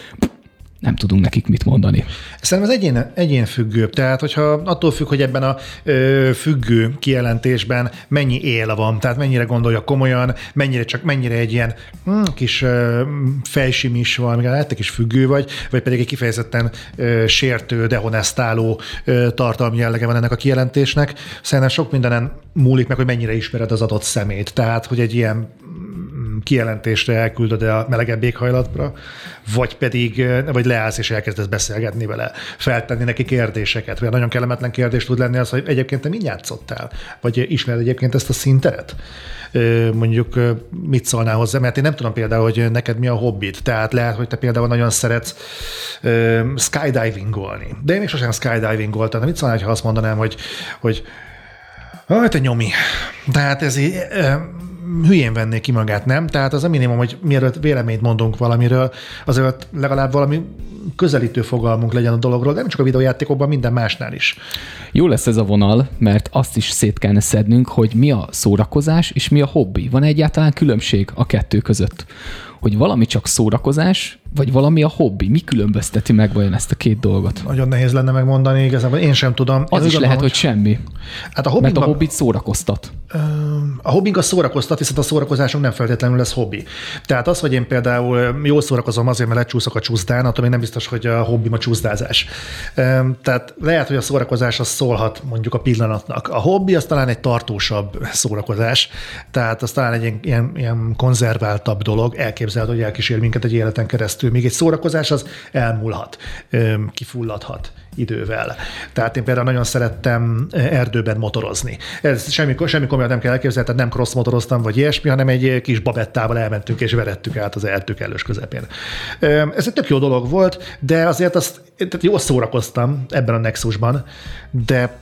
S4: nem tudunk nekik mit mondani.
S5: Szerintem ez egyén, egyén függő. Tehát, hogyha attól függ, hogy ebben a ö, függő kijelentésben mennyi él van, tehát mennyire gondolja komolyan, mennyire csak mennyire egy ilyen hm, kis ö, fejsimis van, lehet egy kis függő vagy, vagy pedig egy kifejezetten ö, sértő, dehonestáló ö, tartalmi jellege van ennek a kijelentésnek. Szerintem sok mindenen múlik meg, hogy mennyire ismered az adott szemét. Tehát, hogy egy ilyen kijelentésre elküldöd a melegebb éghajlatra, vagy pedig vagy leállsz és elkezdesz beszélgetni vele, feltenni neki kérdéseket. Vagy nagyon kellemetlen kérdés tud lenni az, hogy egyébként te mit játszottál? Vagy ismered egyébként ezt a szintet? Mondjuk mit szólnál hozzá? Mert én nem tudom például, hogy neked mi a hobbit. Tehát lehet, hogy te például nagyon szeretsz skydivingolni. De én még sosem skydivingoltam. De mit szólnál, ha azt mondanám, hogy, hogy Hát te nyomi. Tehát ez így, hülyén venné ki magát, nem? Tehát az a minimum, hogy mielőtt véleményt mondunk valamiről, azért legalább valami közelítő fogalmunk legyen a dologról, nem csak a videójátékokban, minden másnál is.
S4: Jó lesz ez a vonal, mert azt is szét kellene szednünk, hogy mi a szórakozás és mi a hobbi. Van egyáltalán különbség a kettő között? Hogy valami csak szórakozás, vagy valami a hobbi? Mi különbözteti meg vajon ezt a két dolgot?
S5: Nagyon nehéz lenne megmondani, igazából én sem tudom.
S4: Az
S5: én
S4: is lehet, hogy, semmi. Hát a hobbit Mert a hobbit szórakoztat.
S5: A hobbink a szórakoztat, viszont a szórakozásunk nem feltétlenül lesz hobbi. Tehát az, hogy én például jól szórakozom azért, mert lecsúszok a csúszdán, attól még nem biztos, hogy a hobbim a csúszdázás. Tehát lehet, hogy a szórakozás az szólhat mondjuk a pillanatnak. A hobbi az talán egy tartósabb szórakozás, tehát az talán egy ilyen, ilyen konzerváltabb dolog, elképzelhető, hogy elkísér minket egy életen keresztül. Még egy szórakozás az elmúlhat, kifulladhat idővel. Tehát én például nagyon szerettem erdőben motorozni. Ez semmi, semmi komolyan nem kell elképzelni, tehát nem cross motoroztam, vagy ilyesmi, hanem egy kis babettával elmentünk és verettük át az erdők elős közepén. Ez egy tök jó dolog volt, de azért azt, tehát jól szórakoztam ebben a Nexusban, de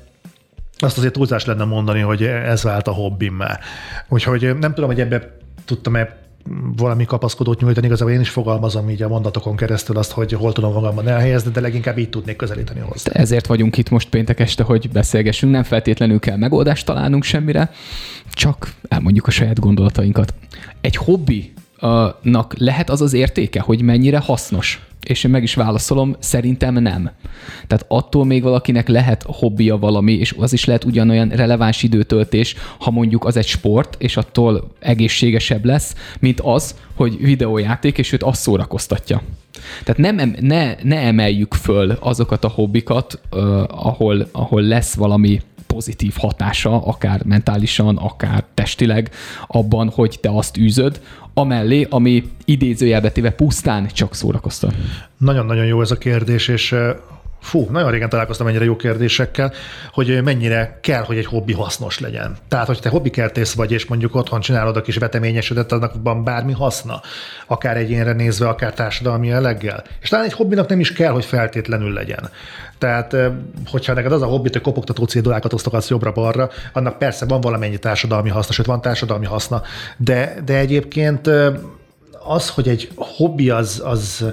S5: azt azért túlzás lenne mondani, hogy ez vált a hobbimmá. Úgyhogy nem tudom, hogy ebbe tudtam-e valami kapaszkodót nyújtani, igazából én is fogalmazom így a mondatokon keresztül azt, hogy hol tudom magamban elhelyezni, de leginkább így tudnék közelíteni hozzá.
S4: Ezért vagyunk itt most péntek este, hogy beszélgessünk, nem feltétlenül kell megoldást találnunk semmire, csak elmondjuk a saját gondolatainkat. Egy hobbi nak lehet az az értéke, hogy mennyire hasznos? És én meg is válaszolom, szerintem nem. Tehát attól még valakinek lehet hobbija valami, és az is lehet ugyanolyan releváns időtöltés, ha mondjuk az egy sport, és attól egészségesebb lesz, mint az, hogy videójáték, és őt azt szórakoztatja. Tehát nem, ne, ne emeljük föl azokat a hobbikat, uh, ahol, ahol lesz valami pozitív hatása, akár mentálisan, akár testileg abban, hogy te azt űzöd, amellé, ami idézőjelbe téve pusztán csak szórakoztat.
S5: Nagyon-nagyon jó ez a kérdés, és Fú, nagyon régen találkoztam ennyire jó kérdésekkel, hogy mennyire kell, hogy egy hobbi hasznos legyen. Tehát, hogy te hobbikertész vagy, és mondjuk otthon csinálod a kis veteményesedet, annak van bármi haszna, akár egyénre nézve, akár társadalmi jelleggel. És talán egy hobbinak nem is kell, hogy feltétlenül legyen. Tehát, hogyha neked az a hobbit, hogy kopogtató cédulákat osztogatsz jobbra-balra, annak persze van valamennyi társadalmi haszna, sőt van társadalmi haszna, de, de egyébként az, hogy egy hobbi az, az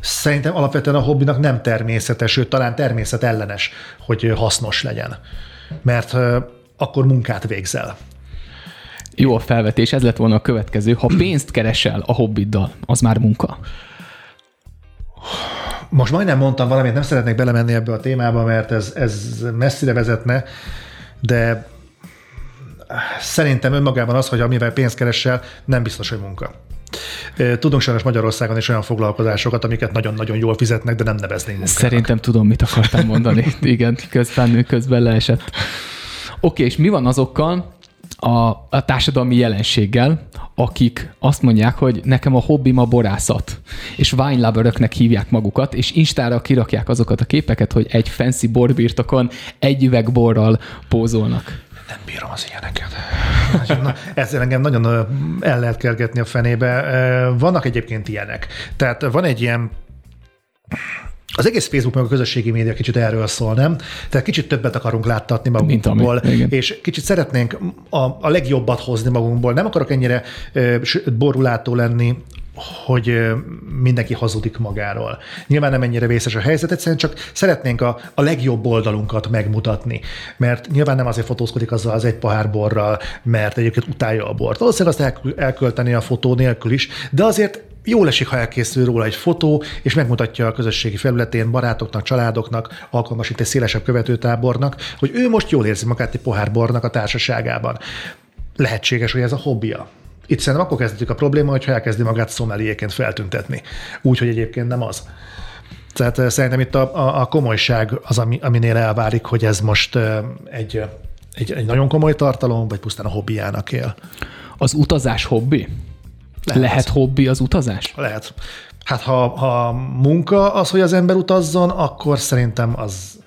S5: Szerintem alapvetően a hobbinak nem természetes, sőt talán természetellenes, hogy hasznos legyen. Mert akkor munkát végzel.
S4: Jó a felvetés, ez lett volna a következő. Ha pénzt keresel a hobbiddal, az már munka.
S5: Most majdnem mondtam valamit, nem szeretnék belemenni ebbe a témába, mert ez, ez messzire vezetne, de szerintem önmagában az, hogy amivel pénzt keresel, nem biztos, hogy munka. Tudunk sajnos Magyarországon is olyan foglalkozásokat, amiket nagyon-nagyon jól fizetnek, de nem neveznénk.
S4: Szerintem tudom, mit akartam mondani. Igen, közben, közben leesett. Oké, okay, és mi van azokkal, a, a társadalmi jelenséggel, akik azt mondják, hogy nekem a hobbim a borászat, és wine hívják magukat, és Instára kirakják azokat a képeket, hogy egy fancy borbirtokon egy üveg borral pózolnak.
S5: Nem bírom az ilyeneket. Na, ezzel engem nagyon el lehet kergetni a fenébe. Vannak egyébként ilyenek. Tehát van egy ilyen az egész Facebook meg a közösségi média kicsit erről szól, nem? Tehát kicsit többet akarunk láttatni magunkból, és kicsit szeretnénk a, a legjobbat hozni magunkból. Nem akarok ennyire borulátó lenni, hogy mindenki hazudik magáról. Nyilván nem ennyire vészes a helyzet, egyszerűen csak szeretnénk a, a legjobb oldalunkat megmutatni, mert nyilván nem azért fotózkodik azzal az egy pohár borral, mert egyébként utálja a bort. Valószínűleg azt elkölteni a fotó nélkül is, de azért jól esik, ha elkészül róla egy fotó, és megmutatja a közösségi felületén barátoknak, családoknak, alkalmasít egy szélesebb követőtábornak, hogy ő most jól érzi magát egy pohár bornak a társaságában. Lehetséges, hogy ez a hobbija. Itt szerintem akkor kezdődik a probléma, hogyha elkezdi magát szomeliéként feltüntetni. Úgyhogy egyébként nem az. Tehát eh, szerintem itt a, a, a komolyság az, ami, aminél elvárik, hogy ez most eh, egy, egy, egy nagyon komoly tartalom, vagy pusztán a hobbiának él.
S4: Az utazás hobbi? Lehet, Lehet hobbi az utazás?
S5: Lehet. Hát ha, ha munka az, hogy az ember utazzon, akkor szerintem az,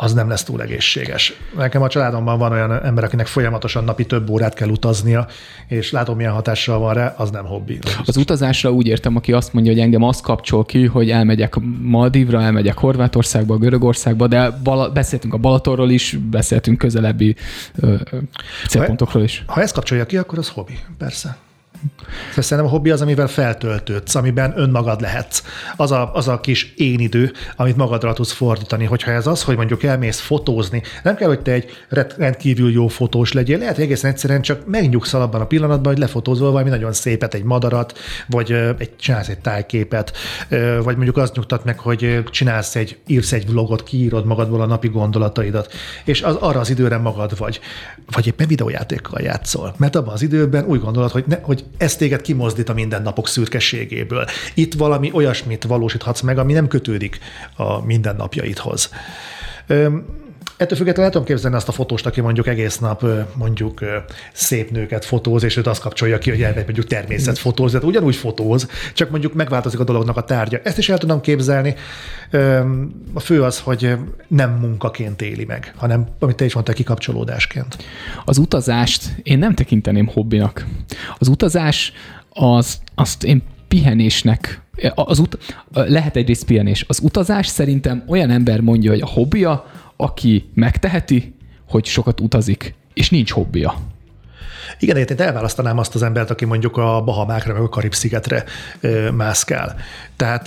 S5: az nem lesz túl egészséges. Nekem a családomban van olyan ember, akinek folyamatosan napi több órát kell utaznia, és látom, milyen hatással van rá, az nem hobbi.
S4: Az utazásra úgy értem, aki azt mondja, hogy engem azt kapcsol ki, hogy elmegyek Maldivra, elmegyek Horvátországba, Görögországba, de bala, beszéltünk a Balatorról is, beszéltünk közelebbi ö, célpontokról is.
S5: Ha, ha ezt kapcsolja ki, akkor az hobbi, persze. Szóval szerintem a hobbi az, amivel feltöltődsz, amiben önmagad lehetsz. Az a, az a kis én idő, amit magadra tudsz fordítani. Hogyha ez az, hogy mondjuk elmész fotózni, nem kell, hogy te egy rendkívül jó fotós legyél, lehet, hogy egészen egyszerűen csak megnyugszol abban a pillanatban, hogy lefotózol valami nagyon szépet, egy madarat, vagy egy, csinálsz egy tájképet, vagy mondjuk azt nyugtat meg, hogy csinálsz egy, írsz egy vlogot, kiírod magadból a napi gondolataidat, és az, arra az időre magad vagy. Vagy éppen videójátékkal játszol. Mert abban az időben úgy gondolod, hogy, ne, hogy ez téged kimozdít a mindennapok szürkeségéből. Itt valami olyasmit valósíthatsz meg, ami nem kötődik a mindennapjaidhoz. Ettől függetlenül el tudom képzelni azt a fotóst, aki mondjuk egész nap mondjuk szép nőket fotóz, és őt azt kapcsolja ki, hogy elmegy mondjuk természetfotóz, tehát ugyanúgy fotóz, csak mondjuk megváltozik a dolognak a tárgya. Ezt is el tudom képzelni. A fő az, hogy nem munkaként éli meg, hanem, amit te is mondtál, kikapcsolódásként.
S4: Az utazást én nem tekinteném hobbinak. Az utazás az, azt én pihenésnek az ut- lehet egyrészt pihenés. Az utazás szerintem olyan ember mondja, hogy a hobbija, aki megteheti, hogy sokat utazik, és nincs hobbija.
S5: Igen, én elválasztanám azt az embert, aki mondjuk a Bahamákra, vagy a Karib-szigetre mászkál. Tehát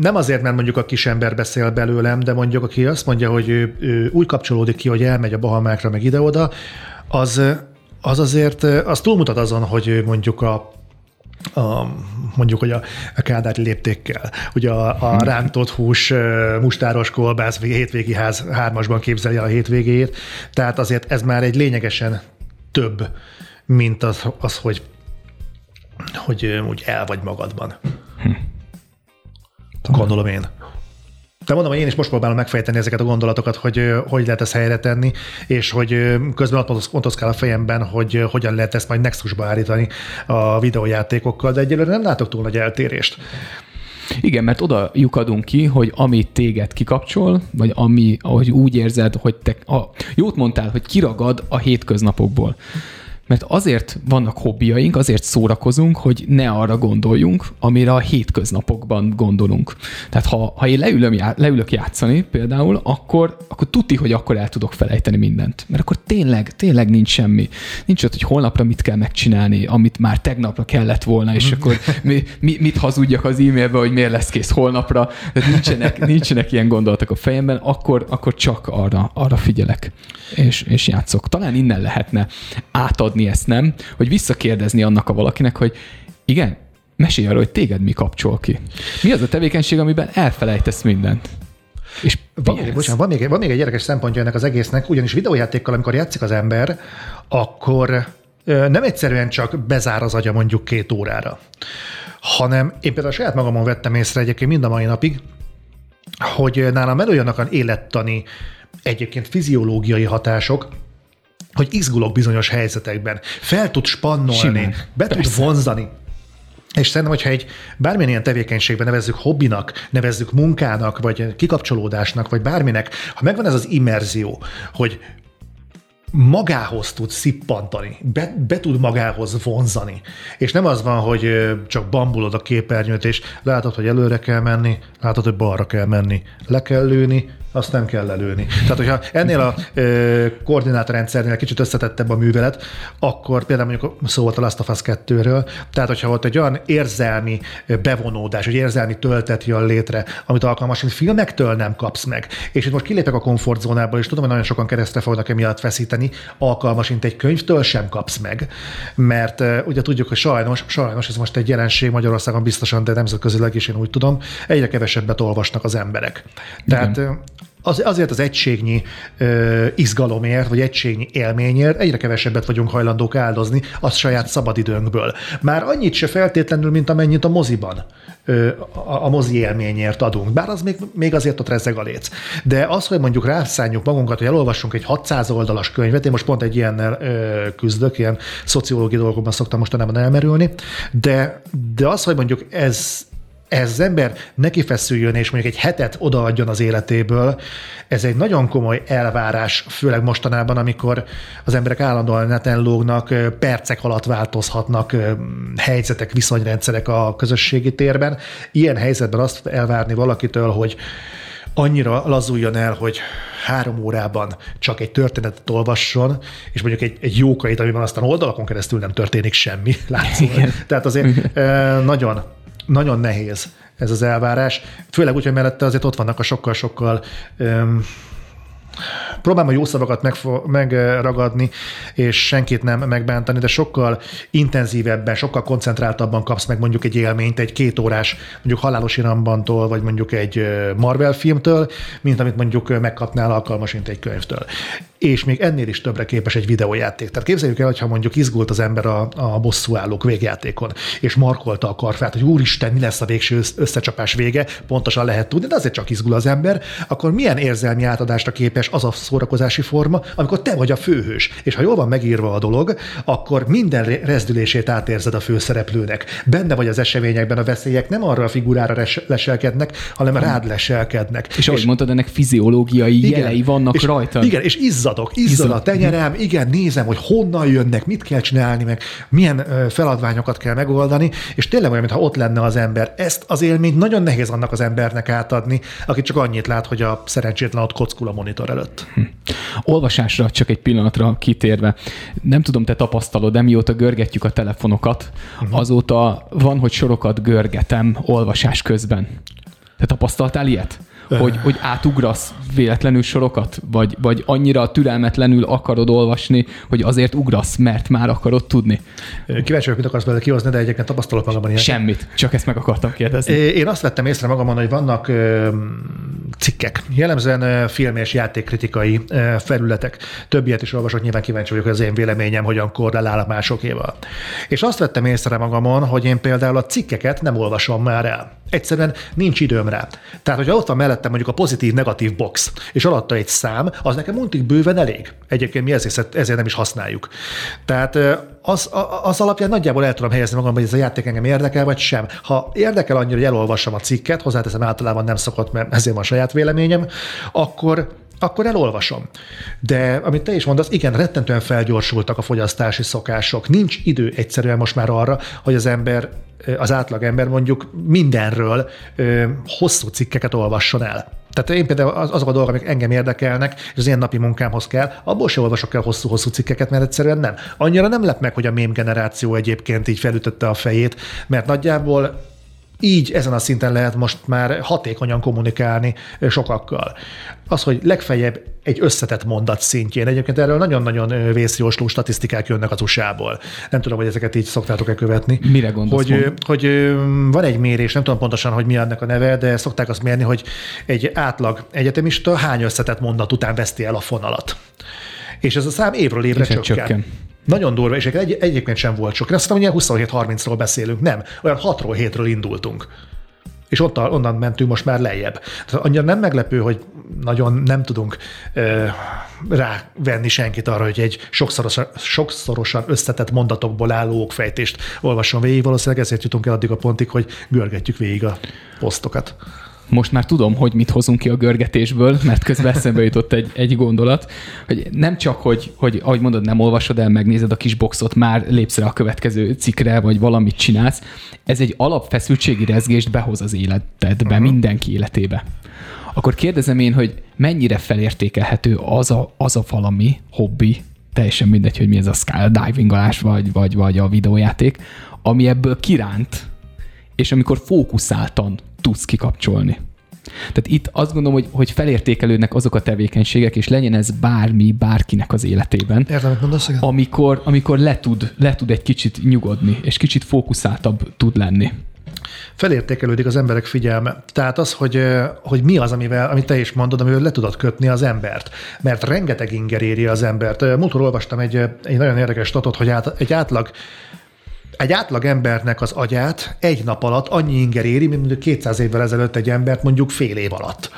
S5: nem azért, mert mondjuk a kis ember beszél belőlem, de mondjuk aki azt mondja, hogy ő, ő úgy kapcsolódik ki, hogy elmegy a Bahamákra, meg ide-oda, az, az azért, az túlmutat azon, hogy mondjuk a a, mondjuk, hogy a, a kádári léptékkel. Ugye a, a rántott hús, mustáros kolbász, hétvégi ház hármasban képzeli a hétvégét, tehát azért ez már egy lényegesen több, mint az, az hogy, hogy úgy el vagy magadban. Hm. Gondolom én. De mondom, hogy én is most próbálom megfejteni ezeket a gondolatokat, hogy hogy lehet ezt helyre tenni, és hogy közben ott motoszkál a fejemben, hogy hogyan lehet ezt majd Nexusba állítani a videójátékokkal, de egyelőre nem látok túl nagy eltérést.
S4: Igen, mert oda lyukadunk ki, hogy ami téged kikapcsol, vagy ami, ahogy úgy érzed, hogy te, a, jót mondtál, hogy kiragad a hétköznapokból mert azért vannak hobbiaink, azért szórakozunk, hogy ne arra gondoljunk, amire a hétköznapokban gondolunk. Tehát ha, ha én leülöm, leülök játszani például, akkor, akkor tuti, hogy akkor el tudok felejteni mindent. Mert akkor tényleg, tényleg nincs semmi. Nincs ott, hogy holnapra mit kell megcsinálni, amit már tegnapra kellett volna, és akkor mi, mi, mit hazudjak az e-mailbe, hogy miért lesz kész holnapra. Tehát nincsenek, nincsenek ilyen gondolatok a fejemben, akkor, akkor csak arra, arra figyelek, és, és játszok. Talán innen lehetne átadni fogadni ezt, nem? Hogy visszakérdezni annak a valakinek, hogy igen, mesélj arról, hogy téged mi kapcsol ki. Mi az a tevékenység, amiben elfelejtesz mindent?
S5: És van, még, bocsánat, van, még, van még egy érdekes szempontja ennek az egésznek, ugyanis videójátékkal, amikor játszik az ember, akkor nem egyszerűen csak bezár az agya mondjuk két órára, hanem én például saját magamon vettem észre egyébként mind a mai napig, hogy nálam előjönnek olyan élettani, egyébként fiziológiai hatások, hogy izgulok bizonyos helyzetekben. Fel tud spannolni,
S4: Simán.
S5: be tud
S4: Persze.
S5: vonzani. És szerintem, hogyha egy bármilyen ilyen tevékenységben nevezzük hobbinak, nevezzük munkának, vagy kikapcsolódásnak, vagy bárminek, ha megvan ez az immerzió, hogy magához tud szippantani, be, be tud magához vonzani. És nem az van, hogy csak bambulod a képernyőt, és látod, hogy előre kell menni, látod, hogy balra kell menni, le kell lőni, azt nem kell lelőni. Tehát, hogyha ennél a ö, koordinátorrendszernél kicsit összetettebb a művelet, akkor például mondjuk szó volt a Last of Us 2-ről, tehát hogyha ott egy olyan érzelmi bevonódás, vagy érzelmi töltet jön létre, amit alkalmas, mint filmektől nem kapsz meg. És itt most kilépek a komfortzónából, és tudom, hogy nagyon sokan keresztre fognak emiatt feszíteni, alkalmasint egy könyvtől sem kapsz meg, mert uh, ugye tudjuk, hogy sajnos, sajnos ez most egy jelenség Magyarországon biztosan, de nemzetközileg is én úgy tudom, egyre kevesebbet olvasnak az emberek. Tehát ö, az, azért az egységnyi ö, izgalomért, vagy egységnyi élményért egyre kevesebbet vagyunk hajlandók áldozni az saját szabadidőnkből. Már annyit se feltétlenül, mint amennyit a moziban ö, a, a mozi élményért adunk. Bár az még, még azért ott rezeg a léc. De az, hogy mondjuk rászálljuk magunkat, hogy elolvassunk egy 600 oldalas könyvet, én most pont egy ilyennel ö, küzdök, ilyen szociológiai dolgokban szoktam mostanában elmerülni, de, de az, hogy mondjuk ez ez az ember neki feszüljön, és mondjuk egy hetet odaadjon az életéből, ez egy nagyon komoly elvárás, főleg mostanában, amikor az emberek állandóan neten lógnak, percek alatt változhatnak helyzetek, viszonyrendszerek a közösségi térben. Ilyen helyzetben azt elvárni valakitől, hogy annyira lazuljon el, hogy három órában csak egy történetet olvasson, és mondjuk egy, egy jókait, amiben aztán oldalakon keresztül nem történik semmi, látszólag. Tehát azért nagyon, nagyon nehéz ez az elvárás, főleg úgy, hogy mellette azért ott vannak a sokkal-sokkal próbálom a jó szavakat megragadni, és senkit nem megbántani, de sokkal intenzívebben, sokkal koncentráltabban kapsz meg mondjuk egy élményt egy két órás, mondjuk halálos irambantól, vagy mondjuk egy Marvel filmtől, mint amit mondjuk megkapnál alkalmasint egy könyvtől. És még ennél is többre képes egy videójáték. Tehát képzeljük el, hogyha mondjuk izgult az ember a, a bosszúállók végjátékon, és markolta a karfát, hogy úristen, mi lesz a végső össz- összecsapás vége, pontosan lehet tudni, de azért csak izgul az ember, akkor milyen érzelmi átadásra képes az a szórakozási forma, amikor te vagy a főhős. És ha jól van megírva a dolog, akkor minden re- rezdülését átérzed a főszereplőnek. Benne vagy az eseményekben a veszélyek nem arra a figurára res- leselkednek, hanem rád leselkednek.
S4: És ahogy mondtad, ennek fiziológiai jelei vannak
S5: és,
S4: rajta.
S5: Igen, és izzadok, izzad
S4: Izzad.
S5: a tenyerem, igen, nézem, hogy honnan jönnek, mit kell csinálni, meg milyen feladványokat kell megoldani, és tényleg olyan, mintha ott lenne az ember. Ezt az élményt nagyon nehéz annak az embernek átadni, aki csak annyit lát, hogy a szerencsétlen ott kockul a monitor előtt.
S4: Olvasásra csak egy pillanatra kitérve. Nem tudom, te tapasztalod, de mióta görgetjük a telefonokat, uh-huh. azóta van, hogy sorokat görgetem olvasás közben. Te tapasztaltál ilyet? Hogy, hogy átugrasz véletlenül sorokat? Vagy, vagy annyira türelmetlenül akarod olvasni, hogy azért ugrasz, mert már akarod tudni?
S5: Kíváncsi vagyok, mit akarsz belőle kihozni, de egyébként tapasztalok magamban ilyen.
S4: Semmit. Csak ezt meg akartam kérdezni.
S5: Én azt vettem észre magamon, hogy vannak ö, cikkek, jellemzően film és játékkritikai felületek. Több ilyet is olvasok, nyilván kíváncsi vagyok, hogy az én véleményem hogyan korrelál a másokéval. És azt vettem észre magamon, hogy én például a cikkeket nem olvasom már el. Egyszerűen nincs időm rá. Tehát, hogyha ott van mellettem mondjuk a pozitív-negatív box, és alatta egy szám, az nekem untig bőven elég. Egyébként mi ezért, ezért nem is használjuk. Tehát az, az alapján nagyjából el tudom helyezni magam, hogy ez a játék engem érdekel, vagy sem. Ha érdekel annyira, hogy elolvassam a cikket, hozzáteszem általában nem szokott, mert ezért van a saját véleményem, akkor akkor elolvasom. De amit te is mondasz, igen, rettentően felgyorsultak a fogyasztási szokások. Nincs idő egyszerűen most már arra, hogy az ember, az átlag ember mondjuk mindenről ö, hosszú cikkeket olvasson el. Tehát én például az- azok a dolgok, amik engem érdekelnek, és az én napi munkámhoz kell, abból sem olvasok el hosszú-hosszú cikkeket, mert egyszerűen nem. Annyira nem lep meg, hogy a mém generáció egyébként így felütötte a fejét, mert nagyjából így ezen a szinten lehet most már hatékonyan kommunikálni sokakkal. Az, hogy legfeljebb egy összetett mondat szintjén. Egyébként erről nagyon-nagyon vészjósló statisztikák jönnek az USA-ból. Nem tudom, hogy ezeket így szoktátok-e követni.
S4: Mire gondolsz,
S5: Hogy, hogy van egy mérés, nem tudom pontosan, hogy mi annak a neve, de szokták azt mérni, hogy egy átlag egyetemista hány összetett mondat után veszti el a fonalat. És ez a szám évről évre csökken.
S4: csökken.
S5: Nagyon durva, és egy, egyébként sem volt sok. Azt mondom, hogy ilyen 27-30-ról beszélünk, nem. Olyan 6-ról 7-ről indultunk. És ott, onnan mentünk most már lejjebb. Tehát annyira nem meglepő, hogy nagyon nem tudunk ö, rávenni senkit arra, hogy egy sokszorosan, sokszorosan összetett mondatokból álló okfejtést olvasson végig. Valószínűleg ezért jutunk el addig a pontig, hogy görgetjük végig a posztokat.
S4: Most már tudom, hogy mit hozunk ki a görgetésből, mert közben eszembe jutott egy, egy gondolat, hogy nem csak, hogy, hogy ahogy mondod, nem olvasod el, megnézed a kis boxot, már lépsz rá a következő cikkre, vagy valamit csinálsz. Ez egy alapfeszültségi rezgést behoz az életedbe, uh-huh. mindenki életébe. Akkor kérdezem én, hogy mennyire felértékelhető az a, az a valami hobbi, teljesen mindegy, hogy mi ez a skydivingolás, vagy, vagy, vagy a videójáték, ami ebből kiránt, és amikor fókuszáltan tudsz kikapcsolni. Tehát itt azt gondolom, hogy, hogy felértékelődnek azok a tevékenységek, és legyen ez bármi, bárkinek az életében,
S5: Értem, mondasz? Igen?
S4: amikor, amikor le, tud, le tud egy kicsit nyugodni, és kicsit fókuszáltabb tud lenni.
S5: felértékelődik az emberek figyelme. Tehát az, hogy, hogy mi az, amivel, amit te is mondod, amivel le tudod kötni az embert. Mert rengeteg inger éri az embert. Múltkor olvastam egy, egy nagyon érdekes statot, hogy át, egy átlag egy átlag embernek az agyát egy nap alatt annyi inger éri, mint mondjuk 200 évvel ezelőtt egy embert mondjuk fél év alatt.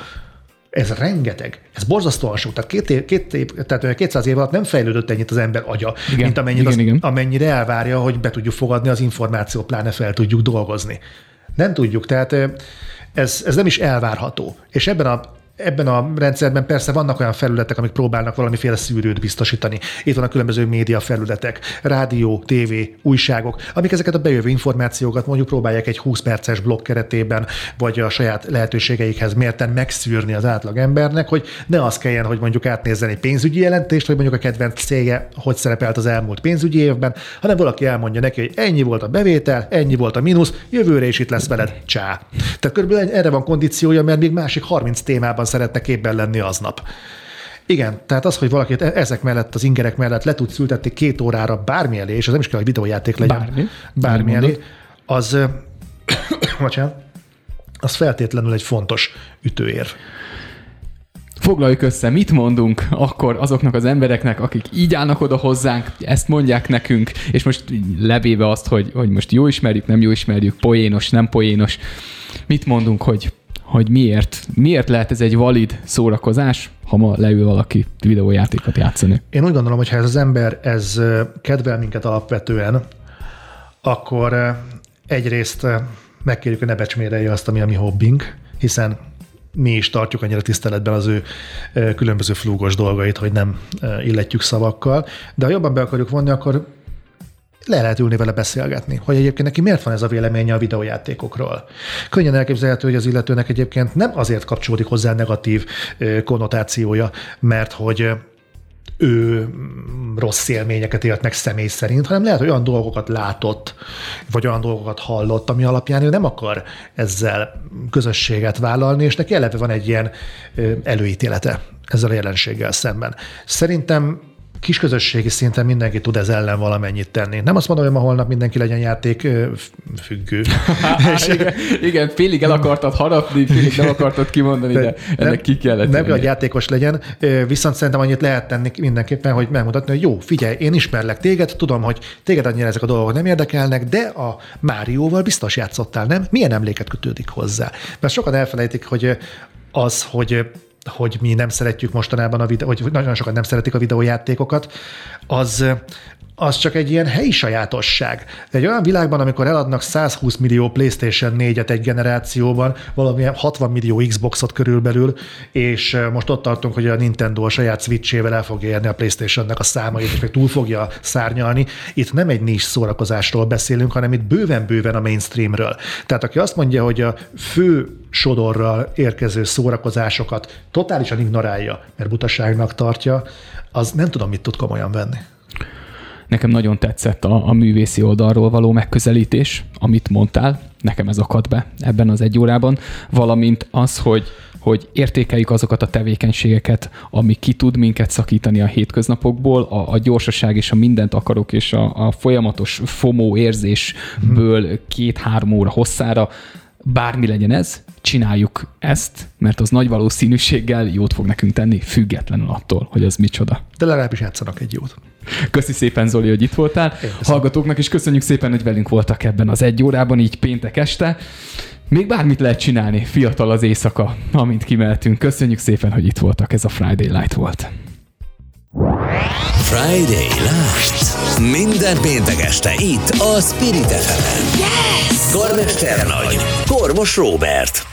S5: Ez rengeteg. Ez borzasztóan sok. Tehát, két év, két év, tehát olyan 200 év alatt nem fejlődött ennyit az ember agya,
S4: Igen,
S5: mint amennyit
S4: igen,
S5: az,
S4: igen.
S5: amennyire elvárja, hogy be tudjuk fogadni az információt, pláne fel tudjuk dolgozni. Nem tudjuk, tehát ez, ez nem is elvárható. És ebben a Ebben a rendszerben persze vannak olyan felületek, amik próbálnak valamiféle szűrőt biztosítani. Itt a különböző média felületek, rádió, tévé, újságok, amik ezeket a bejövő információkat mondjuk próbálják egy 20 perces blokk keretében, vagy a saját lehetőségeikhez mérten megszűrni az átlag embernek, hogy ne az kelljen, hogy mondjuk átnézzen egy pénzügyi jelentést, vagy mondjuk a kedvenc cége, hogy szerepelt az elmúlt pénzügyi évben, hanem valaki elmondja neki, hogy ennyi volt a bevétel, ennyi volt a mínusz, jövőre is itt lesz veled, csá. Tehát körülbelül erre van kondíciója, mert még másik 30 témában szeretne képben lenni aznap. Igen, tehát az, hogy valakit e- ezek mellett, az ingerek mellett le tudsz ültetni két órára bármi elé, és az nem is kell, hogy videójáték legyen.
S4: Bármi.
S5: Bármi elé, az, bocsánat, az feltétlenül egy fontos ütőér.
S4: Foglaljuk össze, mit mondunk akkor azoknak az embereknek, akik így állnak oda hozzánk, ezt mondják nekünk, és most levéve azt, hogy, hogy most jó ismerjük, nem jó ismerjük, poénos, nem poénos, mit mondunk, hogy, hogy miért, miért lehet ez egy valid szórakozás, ha ma leül valaki videójátékot játszani.
S5: Én úgy gondolom, hogy ha ez az ember ez kedvel minket alapvetően, akkor egyrészt megkérjük, hogy ne becsmérelje azt, ami a mi hobbink, hiszen mi is tartjuk annyira tiszteletben az ő különböző flúgos dolgait, hogy nem illetjük szavakkal, de ha jobban be akarjuk vonni, akkor le lehet ülni vele beszélgetni, hogy egyébként neki miért van ez a véleménye a videójátékokról. Könnyen elképzelhető, hogy az illetőnek egyébként nem azért kapcsolódik hozzá negatív konnotációja, mert hogy ő mm, rossz élményeket élt meg személy szerint, hanem lehet, hogy olyan dolgokat látott, vagy olyan dolgokat hallott, ami alapján ő nem akar ezzel közösséget vállalni, és neki eleve van egy ilyen előítélete ezzel a jelenséggel szemben. Szerintem kisközösségi szinten mindenki tud ez ellen valamennyit tenni. Nem azt mondom, hogy ma holnap mindenki legyen játék függő. És-
S4: igen, igen, félig el akartad harapni, félig nem akartad kimondani, de ennek ki kellett
S5: Nem hogy játékos legyen, viszont szerintem annyit lehet tenni mindenképpen, hogy megmutatni, hogy jó, figyelj, én ismerlek téged, tudom, hogy téged annyira ezek a dolgok nem érdekelnek, de a Márióval biztos játszottál, nem? Milyen emléket kötődik hozzá? Mert sokan elfelejtik, hogy az, hogy hogy mi nem szeretjük mostanában a videó, hogy nagyon sokan nem szeretik a videójátékokat, az, az csak egy ilyen helyi sajátosság. De egy olyan világban, amikor eladnak 120 millió PlayStation 4-et egy generációban, valamilyen 60 millió Xboxot körülbelül, és most ott tartunk, hogy a Nintendo a saját Switch-ével el fogja érni a PlayStation-nek a számait, és meg túl fogja szárnyalni. Itt nem egy nis szórakozásról beszélünk, hanem itt bőven-bőven a mainstreamről. Tehát aki azt mondja, hogy a fő sodorral érkező szórakozásokat totálisan ignorálja, mert butaságnak tartja, az nem tudom, mit tud komolyan venni.
S4: Nekem nagyon tetszett a, a művészi oldalról való megközelítés, amit mondtál, nekem ez akadt be ebben az egy órában, valamint az, hogy hogy értékeljük azokat a tevékenységeket, ami ki tud minket szakítani a hétköznapokból, a, a gyorsaság és a mindent akarok, és a, a folyamatos FOMO érzésből két-három óra hosszára, bármi legyen ez, csináljuk ezt, mert az nagy valószínűséggel jót fog nekünk tenni, függetlenül attól, hogy az micsoda.
S5: De legalábbis játszanak egy jót.
S4: Köszi szépen, Zoli, hogy itt voltál. Hallgatóknak is köszönjük szépen, hogy velünk voltak ebben az egy órában, így péntek este. Még bármit lehet csinálni, fiatal az éjszaka, amint kimeltünk. Köszönjük szépen, hogy itt voltak, ez a Friday Light volt.
S1: Friday Light. Minden péntek este itt a Spirit fm Yes! Karmester nagy. Kormos Robert.